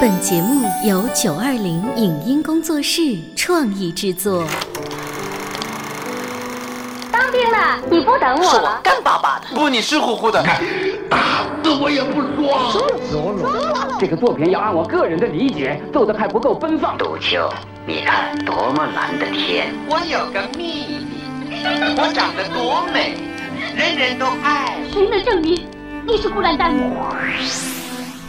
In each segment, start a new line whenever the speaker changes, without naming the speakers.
本节目由九二零影音工作室创意制作。
当兵了，你不等我了？
干巴巴的，
不，你湿乎乎的。
打死我也不说。
这个作品要按我个人的理解做的还不够奔放。
杜秋，你看多么蓝的天！
我有个秘密，我长得多美，人人都爱。
谁能证明你是孤兰丹？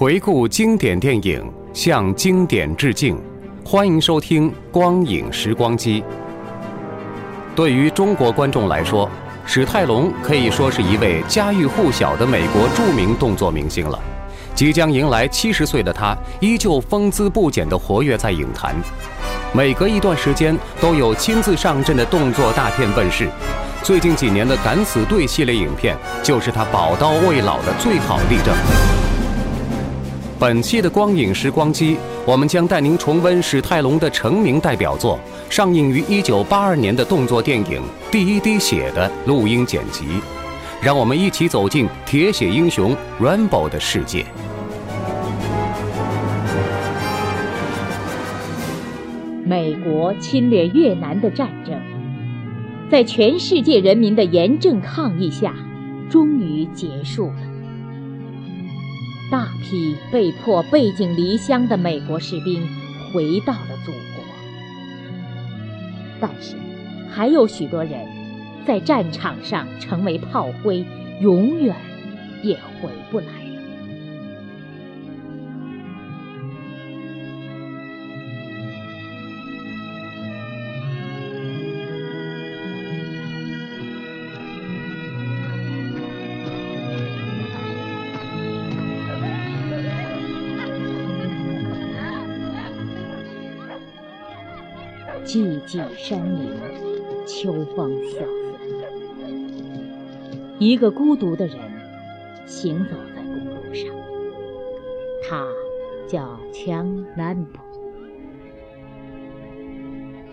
回顾经典电影，向经典致敬。欢迎收听《光影时光机》。对于中国观众来说，史泰龙可以说是一位家喻户晓的美国著名动作明星了。即将迎来七十岁的他，依旧风姿不减地活跃在影坛。每隔一段时间，都有亲自上阵的动作大片问世。最近几年的《敢死队》系列影片，就是他宝刀未老的最好例证。本期的光影时光机，我们将带您重温史泰龙的成名代表作，上映于1982年的动作电影《第一滴血》的录音剪辑。让我们一起走进铁血英雄 Rambo 的世界。
美国侵略越南的战争，在全世界人民的严正抗议下，终于结束了。大批被迫背井离乡的美国士兵回到了祖国，但是还有许多人在战场上成为炮灰，永远也回不来。了。寂寂山林，秋风萧瑟。一个孤独的人行走在公路上，他叫枪南普。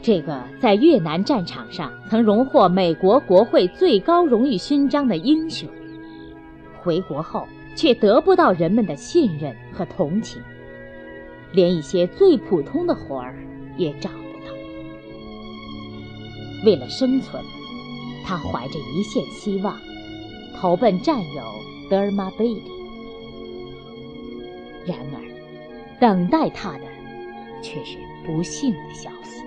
这个在越南战场上曾荣获美国国会最高荣誉勋章的英雄，回国后却得不到人们的信任和同情，连一些最普通的活儿也找。为了生存，他怀着一线希望，投奔战友德尔玛贝里。然而，等待他的却是不幸的消息。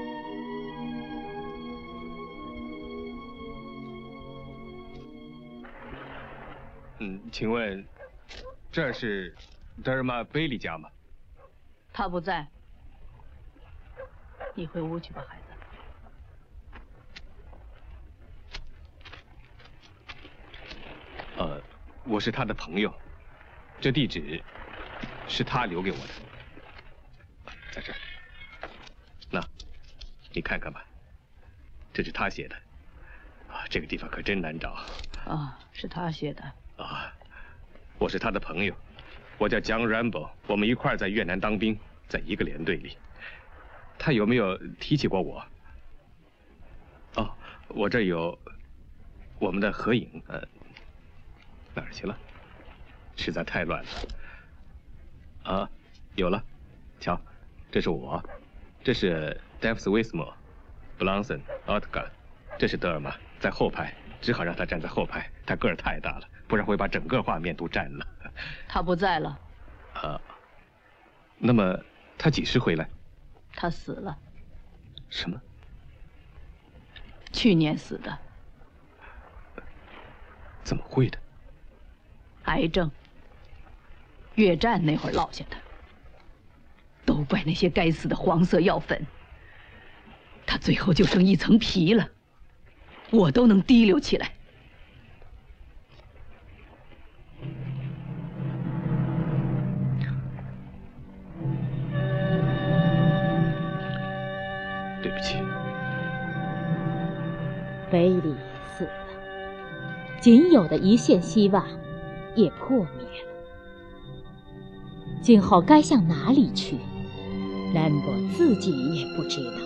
嗯，请问这是德尔玛贝利家吗？
他不在，你回屋去吧，孩子。
呃，我是他的朋友，这地址是他留给我的，在这儿。那，你看看吧，这是他写的。啊，这个地方可真难找。
啊，是他写的。
啊，我是他的朋友，我叫 John Rambo，我们一块儿在越南当兵，在一个连队里。他有没有提起过我？哦，我这有我们的合影，呃，哪儿去了？实在太乱了。啊，有了，瞧，这是我，这是 Dave Wismore、Blonson、Otgar，这是德尔玛，在后排，只好让他站在后排，他个儿太大了，不然会把整个画面都占了。
他不在了。
啊，那么他几时回来？
他死了。
什么？
去年死的。
怎么会的？
癌症，越战那会儿落下的，都怪那些该死的黄色药粉。他最后就剩一层皮了，我都能滴溜起来。
对不起，北里死了，仅有的一线希望也破灭了。今后该向哪里去，兰博自己也不知道。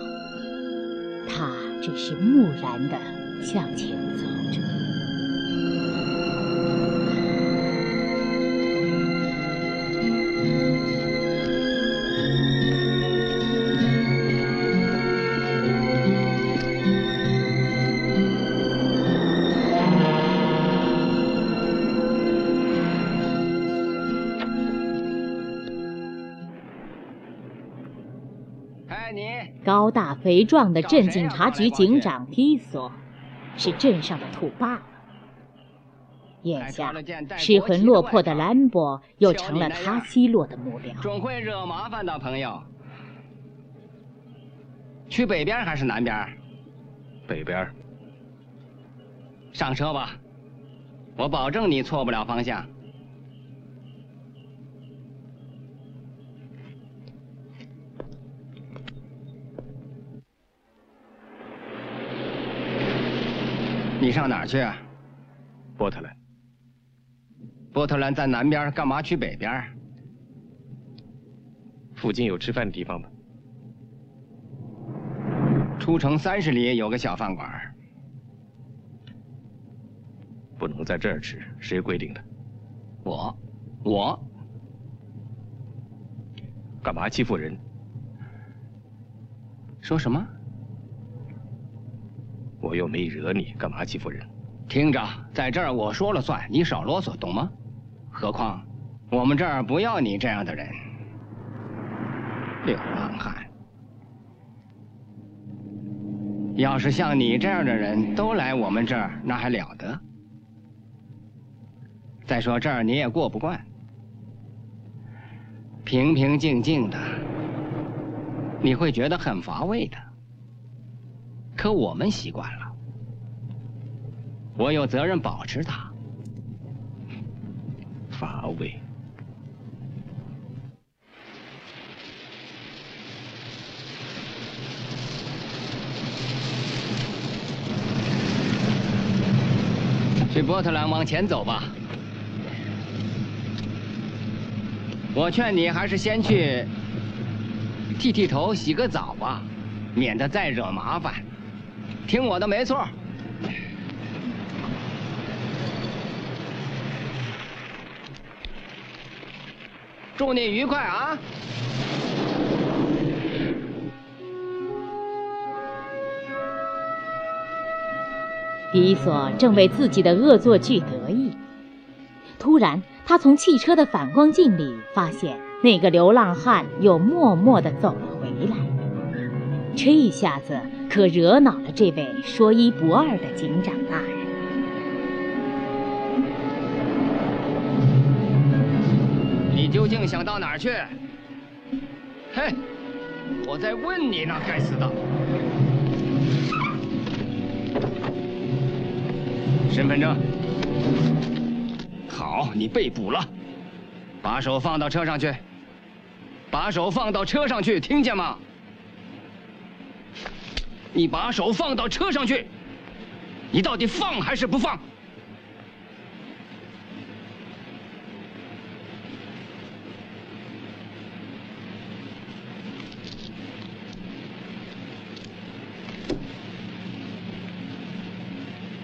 他只是木然地向前走着。高大肥壮的镇警察局警长皮索，是镇上的土霸。眼下失魂落魄的兰博又成了他奚落的目标。
总会惹麻烦的朋友。去北边还是南边？
北边。
上车吧，我保证你错不了方向。你上哪儿去？
波特兰。
波特兰在南边，干嘛去北边？
附近有吃饭的地方吗？
出城三十里有个小饭馆。
不能在这儿吃，谁规定的？
我，我。
干嘛欺负人？
说什么？
我又没惹你，干嘛欺负人？
听着，在这儿我说了算，你少啰嗦，懂吗？何况我们这儿不要你这样的人，流浪汉。要是像你这样的人都来我们这儿，那还了得？再说这儿你也过不惯，平平静静的，你会觉得很乏味的。可我们习惯了，我有责任保持它。
乏味。
去波特兰往前走吧。我劝你还是先去剃剃头、洗个澡吧，免得再惹麻烦。听我的，没错。祝你愉快啊！
迪索正为自己的恶作剧得意，突然，他从汽车的反光镜里发现那个流浪汉又默默地走了回来。这一下子可惹恼了这位说一不二的警长大人。
你究竟想到哪儿去？嘿，我在问你呢，该死的！身份证。好，你被捕了。把手放到车上去。把手放到车上去，听见吗？你把手放到车上去，你到底放还是不放？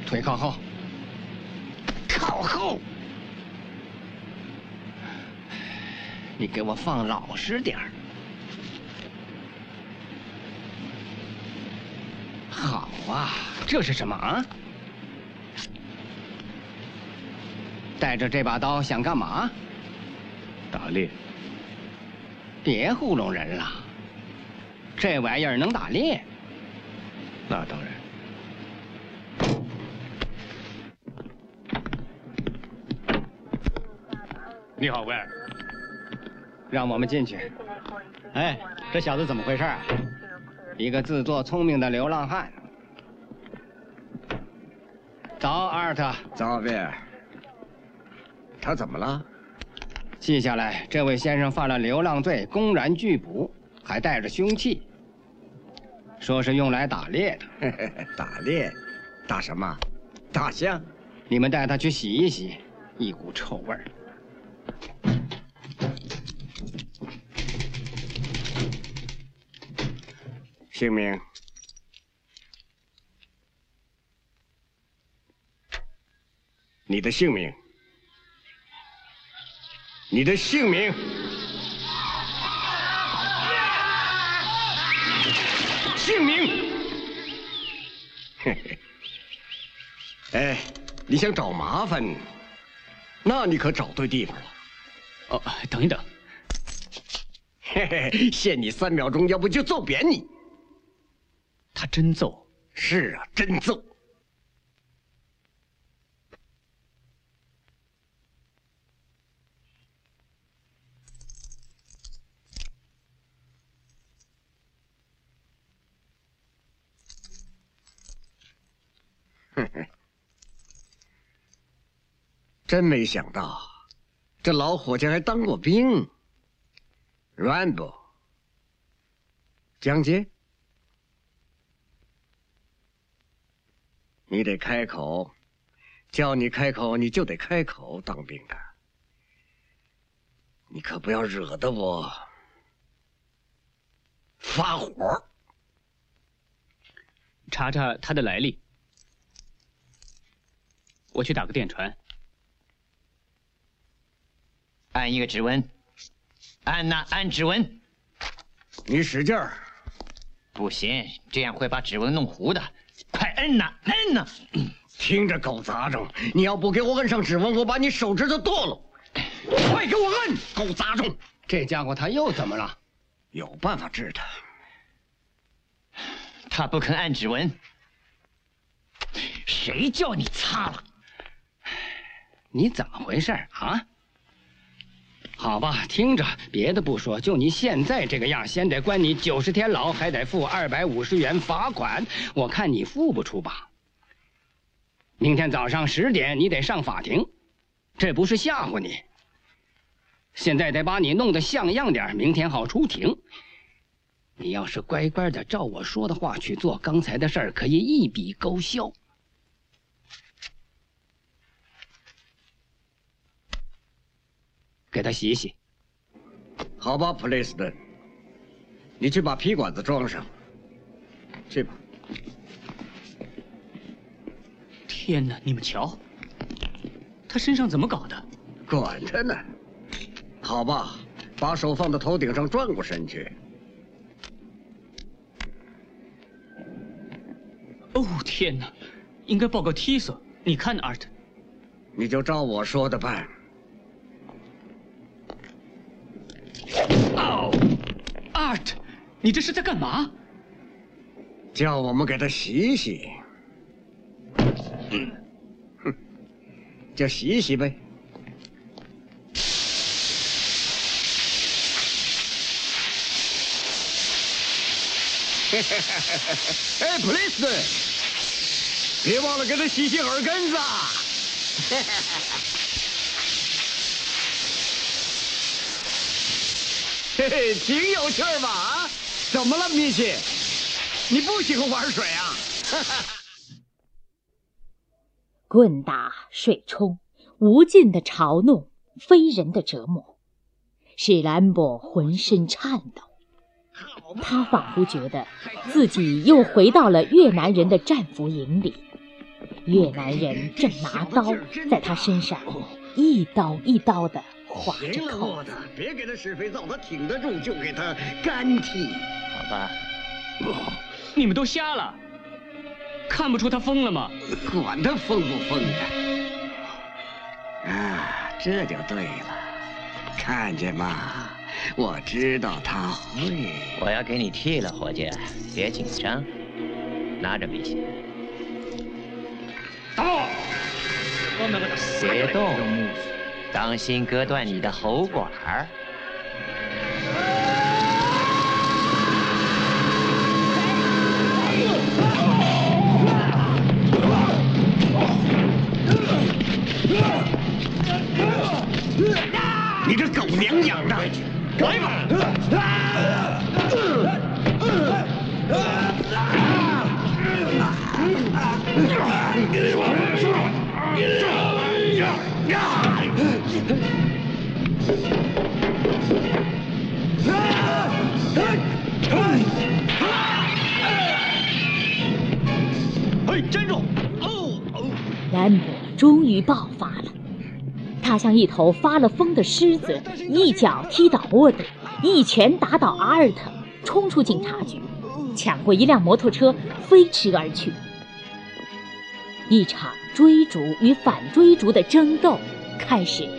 腿靠后，靠后！你给我放老实点儿。好啊，这是什么啊？带着这把刀想干嘛？
打猎。
别糊弄人了，这玩意儿能打猎？
那当然。
你好，威尔。
让我们进去。
哎，这小子怎么回事啊？
一个自作聪明的流浪汉。早，阿尔特。
早，威尔。他怎么了？
记下来，这位先生犯了流浪罪，公然拒捕，还带着凶器，说是用来打猎的。
打猎，
打什么？大象？
你们带他去洗一洗，一股臭味儿。
姓名？你的姓名？你的姓名？姓名？嘿嘿。哎，你想找麻烦？那你可找对地方了。
哦，等一等。
嘿嘿，限你三秒钟，要不就揍扁你。
他真揍？
是啊，真揍。哼哼，真没想到，这老伙计还当过兵。Rambo，江杰，你得开口，叫你开口你就得开口。当兵的，你可不要惹得我发火。
查查他的来历。我去打个电传。
按一个指纹，按呐，按指纹。
你使劲儿。
不行，这样会把指纹弄糊的。快摁呐，摁呐！
听着，狗杂种，你要不给我摁上指纹，我把你手指头剁了。快给我摁，狗杂种！
这家伙他又怎么了？
有办法治他。
他不肯按指纹。谁叫你擦了？
你怎么回事啊？好吧，听着，别的不说，就你现在这个样，先得关你九十天牢，还得付二百五十元罚款。我看你付不出吧？明天早上十点你得上法庭，这不是吓唬你。现在得把你弄得像样点，明天好出庭。你要是乖乖的照我说的话去做，刚才的事儿可以一笔勾销。给他洗洗，
好吧，普雷斯顿，你去把皮管子装上，去吧。
天哪，你们瞧，他身上怎么搞的？
管他呢，好吧，把手放到头顶上，转过身去。
哦，天哪，应该报告 T 所。你看，Art，
你就照我说的办。
你这是在干嘛？
叫我们给他洗洗。嗯，哼，就洗洗呗。哎，普雷斯顿，别忘了给他洗洗耳根子。嘿嘿嘿嘿！嘿嘿，挺有趣吧？啊，怎么了，米奇？你不喜欢玩水啊？
棍打、水冲，无尽的嘲弄，非人的折磨，使兰博浑身颤抖。他仿佛觉得自己又回到了越南人的战俘营里，越南人正拿刀在他身上一刀一刀的。划着口
子，别给他使肥皂，他挺得住就给他干剃，
好吧？
你们都瞎了，看不出他疯了吗？
管他疯不疯的！啊，这就对了，看见吗？我知道他会。
我要给你剃了，伙计，别紧张，拿着笔写。
到，
别动。当心割断你的喉管儿。
你这狗娘养的！来吧！
兰博终于爆发了，他像一头发了疯的狮子，一脚踢倒沃德，一拳打倒阿尔特，冲出警察局，抢过一辆摩托车，飞驰而去。一场追逐与反追逐的争斗开始了。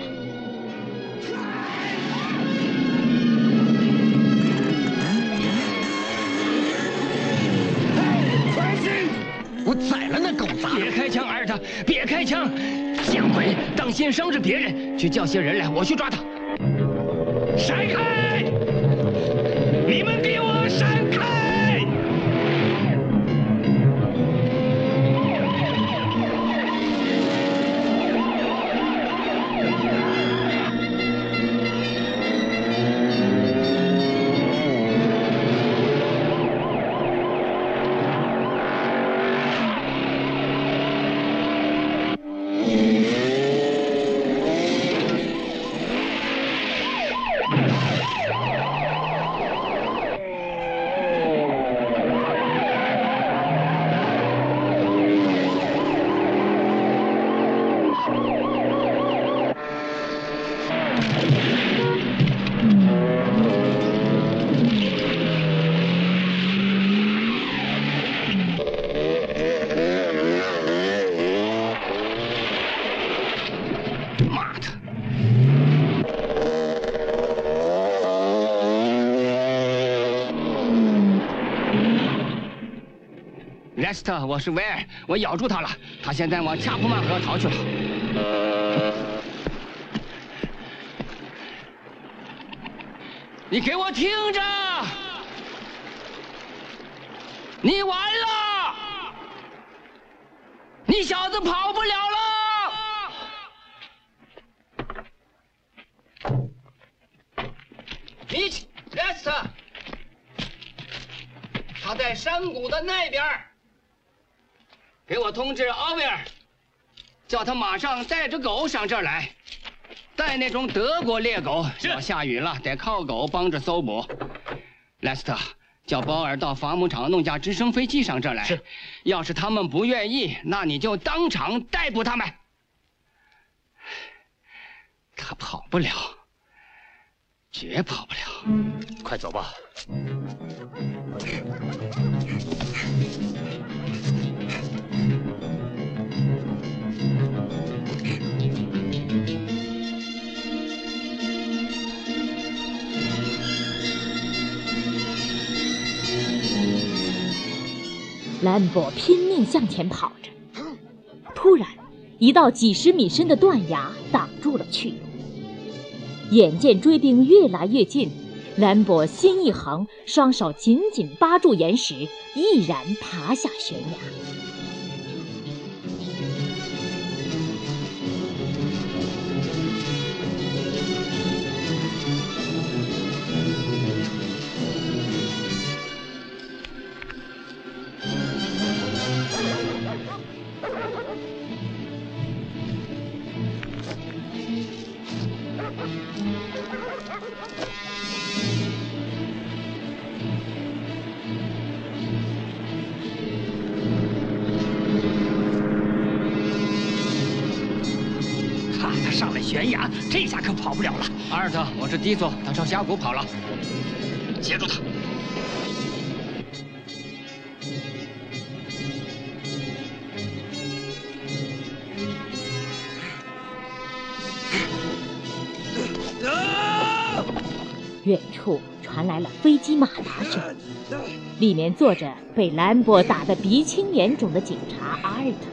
我宰了那狗杂！
别开枪，艾尔特！别开枪！见鬼！当心伤着别人！去叫些人来，我去抓他。闪开！斯特，我是威尔，我咬住他了，他现在往恰普曼河逃去了。你给我听着！你完了！你小子跑不了了！你莱斯特，他在山谷的那边。给我通知奥威尔，叫他马上带着狗上这儿来，带那种德国猎狗。要下雨了，得靠狗帮着搜捕。莱斯特，叫鲍尔到伐木场弄架直升飞机上这儿来。
是，
要是他们不愿意，那你就当场逮捕他们。他跑不了，绝跑不了。
快走吧。
兰博拼命向前跑着，突然，一道几十米深的断崖挡住了去路。眼见追兵越来越近，兰博心一横，双手紧紧扒住岩石，毅然爬下悬崖。
阿尔特，我是迪索，他朝峡谷跑了，截住他。
远处传来了飞机马达声，里面坐着被兰博打得鼻青脸肿的警察阿尔特。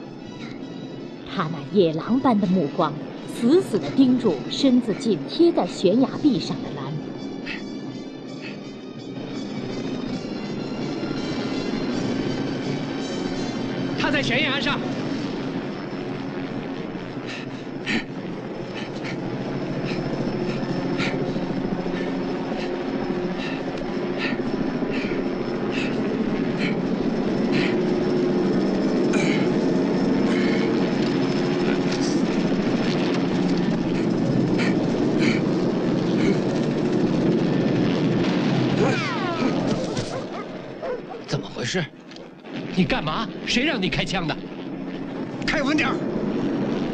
他那野狼般的目光死死地盯住身子紧贴在悬崖壁上的兰。
他在悬崖上。事？你干嘛？谁让你开枪的？
开稳点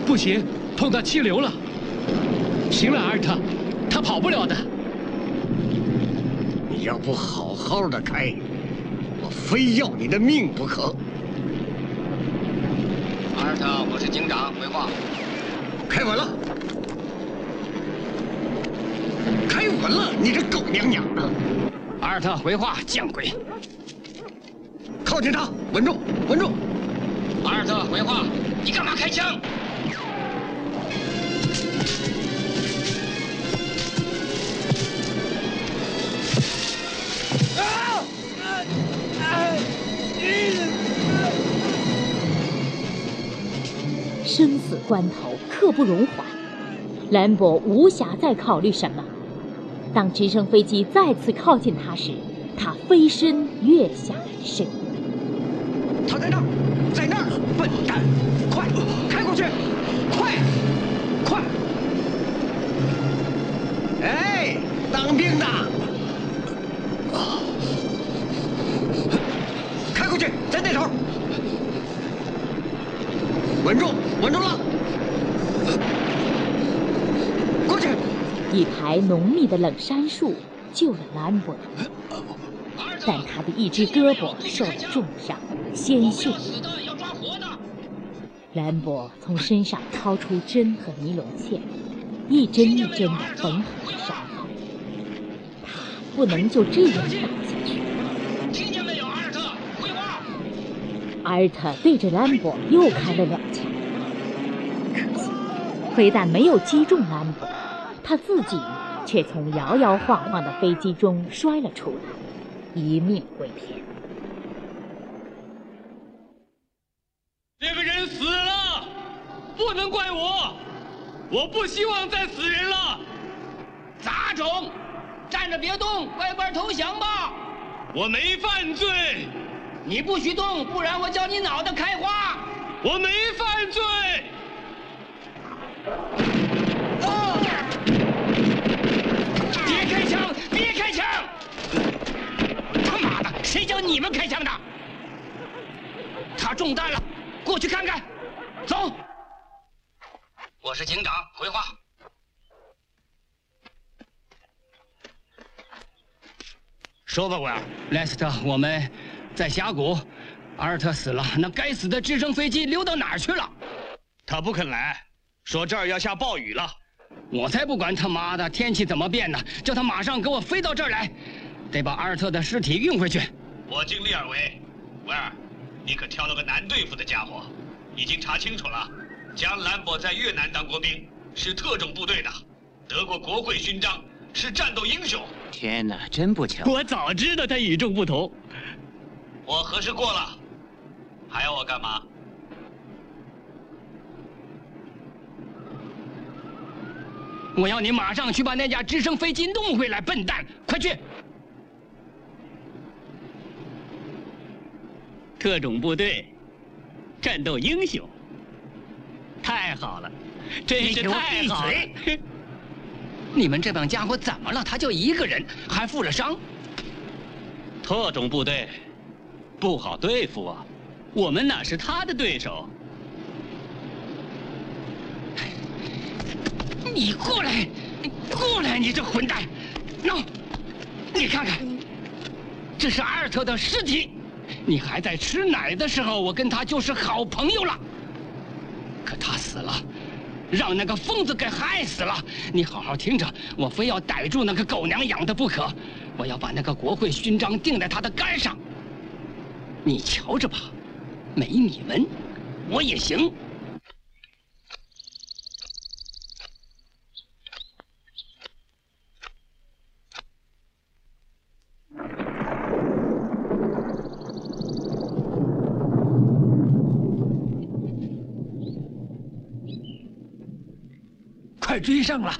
不行，碰到气流了。行了，阿尔特，他跑不了的。
你要不好好的开，我非要你的命不可。
阿尔特，我是警长，回话。
开稳了，开稳了，你这狗娘养的！
阿尔特，回话，见鬼！
靠近他，稳住，稳住！
阿尔特，回话，你干嘛开枪？
生死关头，刻不容缓。兰博无暇再考虑什么。当直升飞机再次靠近他时，他飞身跃下来身。
他在那儿，在那儿！笨蛋，快开过去！快，快！哎，当兵的，开过去，在那头。稳住，稳住了！过去。
一排浓密的冷杉树救了兰博，但他的一只胳膊受了重伤，鲜血。兰博从身上掏出针和尼龙线，一针一针地缝好了伤口。他不能就这样倒下去。
听见没有，阿尔特？回话。
阿尔特对着兰博又开了两枪，可惜非但没有击中兰博，他自己却从摇摇晃晃的飞机中摔了出来，一命归天。
那个人死了，不能怪我，我不希望再死人了。
杂种，站着别动，乖乖投降吧。
我没犯罪，
你不许动，不然我叫你脑袋开花。
我没犯罪。
啊别开枪！别开枪！他妈的，谁叫你们开枪的？他中弹了，过去看看。走。我是警长，回话。说吧，威尔。莱斯特，我们在峡谷。阿尔特死了，那该死的直升飞机溜到哪儿去了？
他不肯来，说这儿要下暴雨了。
我才不管他妈的天气怎么变呢！叫他马上给我飞到这儿来，得把阿尔特的尸体运回去。
我尽力而为，威尔，你可挑了个难对付的家伙。已经查清楚了，江兰博在越南当过兵，是特种部队的，得过国会勋章，是战斗英雄。
天哪，真不巧！
我早知道他与众不同。
我核实过了，还要我干嘛？
我要你马上去把那架直升飞机弄回来，笨蛋！快去！
特种部队，战斗英雄，太好了，真是太好了！
你们这帮家伙怎么了？他就一个人，还负了伤。
特种部队不好对付啊，我们哪是他的对手？
你过来，过来！你这混蛋，no！你看看，这是阿尔特的尸体。你还在吃奶的时候，我跟他就是好朋友了。可他死了，让那个疯子给害死了。你好好听着，我非要逮住那个狗娘养的不可。我要把那个国会勋章钉在他的杆上。你瞧着吧，没你们，我也行。快追上了，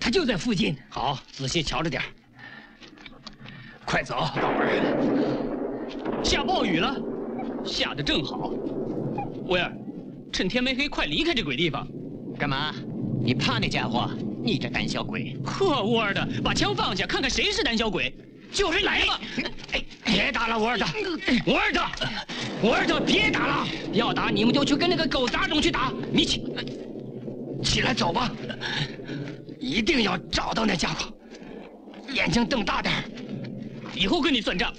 他就在附近。好，仔细瞧着点快走，宝贝儿。
下暴雨了，下的正好。威尔，趁天没黑，快离开这鬼地方。
干嘛？你怕那家伙？你这胆小鬼！
呵，沃尔的，把枪放下，看看谁是胆小鬼。
就是来吧！别打了，沃尔特，沃尔特，沃尔特，别打了！要打你们就去跟那个狗杂种去打。米奇，起来走吧！一定要找到那家伙，眼睛瞪大点以后跟你算账。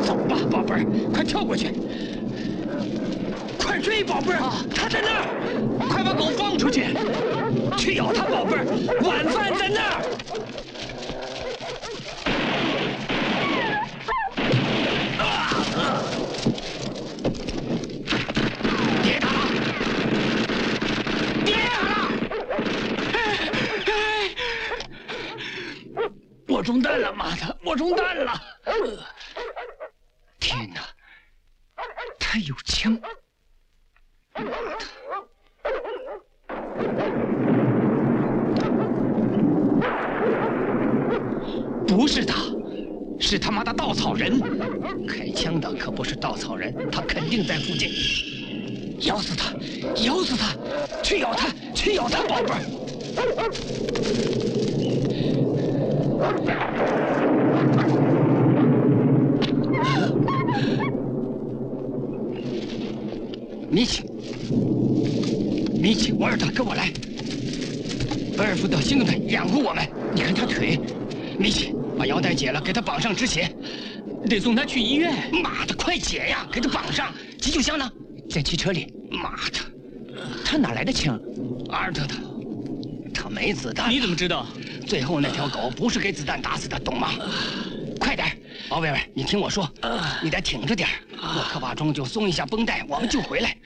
走吧，宝贝儿，快跳过去！快追，宝贝儿，他在那儿！快把狗放出去，去咬他，宝贝儿！晚饭在那儿。别打了！别打了！中弹了，妈的，我中弹了！天哪，他有枪！不是他，是他妈的稻草人！开枪的可不是稻草人，他肯定在附近。咬死他，咬死他！去咬他，去咬他，宝贝儿！米奇，米奇，沃尔特，跟我来。贝尔福德星队掩护我们，你看他腿。米奇，把腰带解了，给他绑上止血。得送他去医院。妈的，快解呀！给他绑上。急救箱呢？在汽车里。妈的，他哪来的枪？阿尔特的。他没子弹。
你怎么知道？
最后那条狗不是给子弹打死的，懂吗？快点，奥贝贝，你听我说，你得挺着点洛克瓦中就松一下绷带，我们就回来。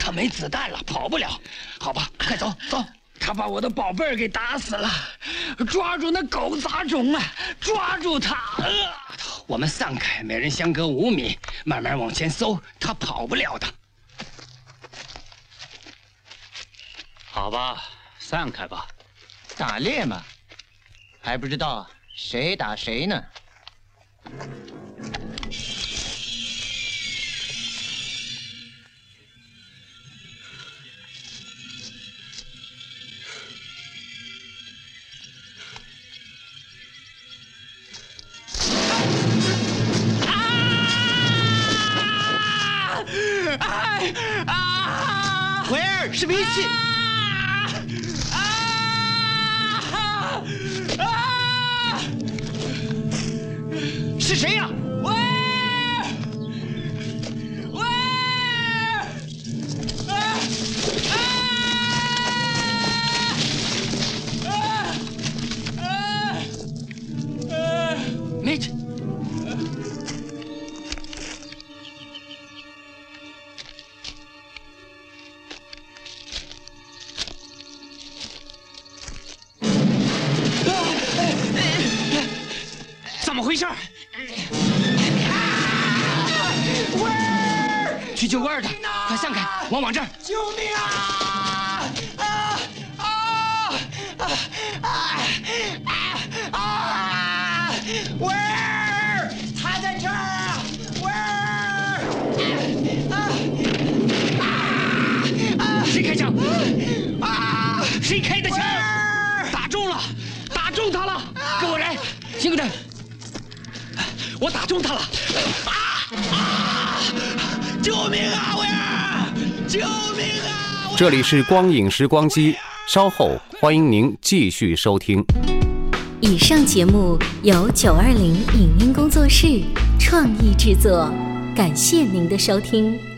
他没子弹了，跑不了。好吧，快走 走。他把我的宝贝儿给打死了，抓住那狗杂种啊！抓住他！呃、我们散开，每人相隔五米，慢慢往前搜，他跑不了的。
好吧，散开吧。
打猎嘛，还不知道谁打谁呢。尔，
回事？
威尔！
去救威尔的，快散开，往往这儿！
救命啊！啊啊啊啊啊！威尔，他在这儿啊！威尔！啊！
谁开枪？
啊！
谁开的枪？打中了，打中他了！跟我来，辛克顿。我打中他了！
啊啊！救命啊，威尔！救命啊！
这里是光影时光机，稍后欢迎您继续收听。
以上节目由九二零影音工作室创意制作，感谢您的收听。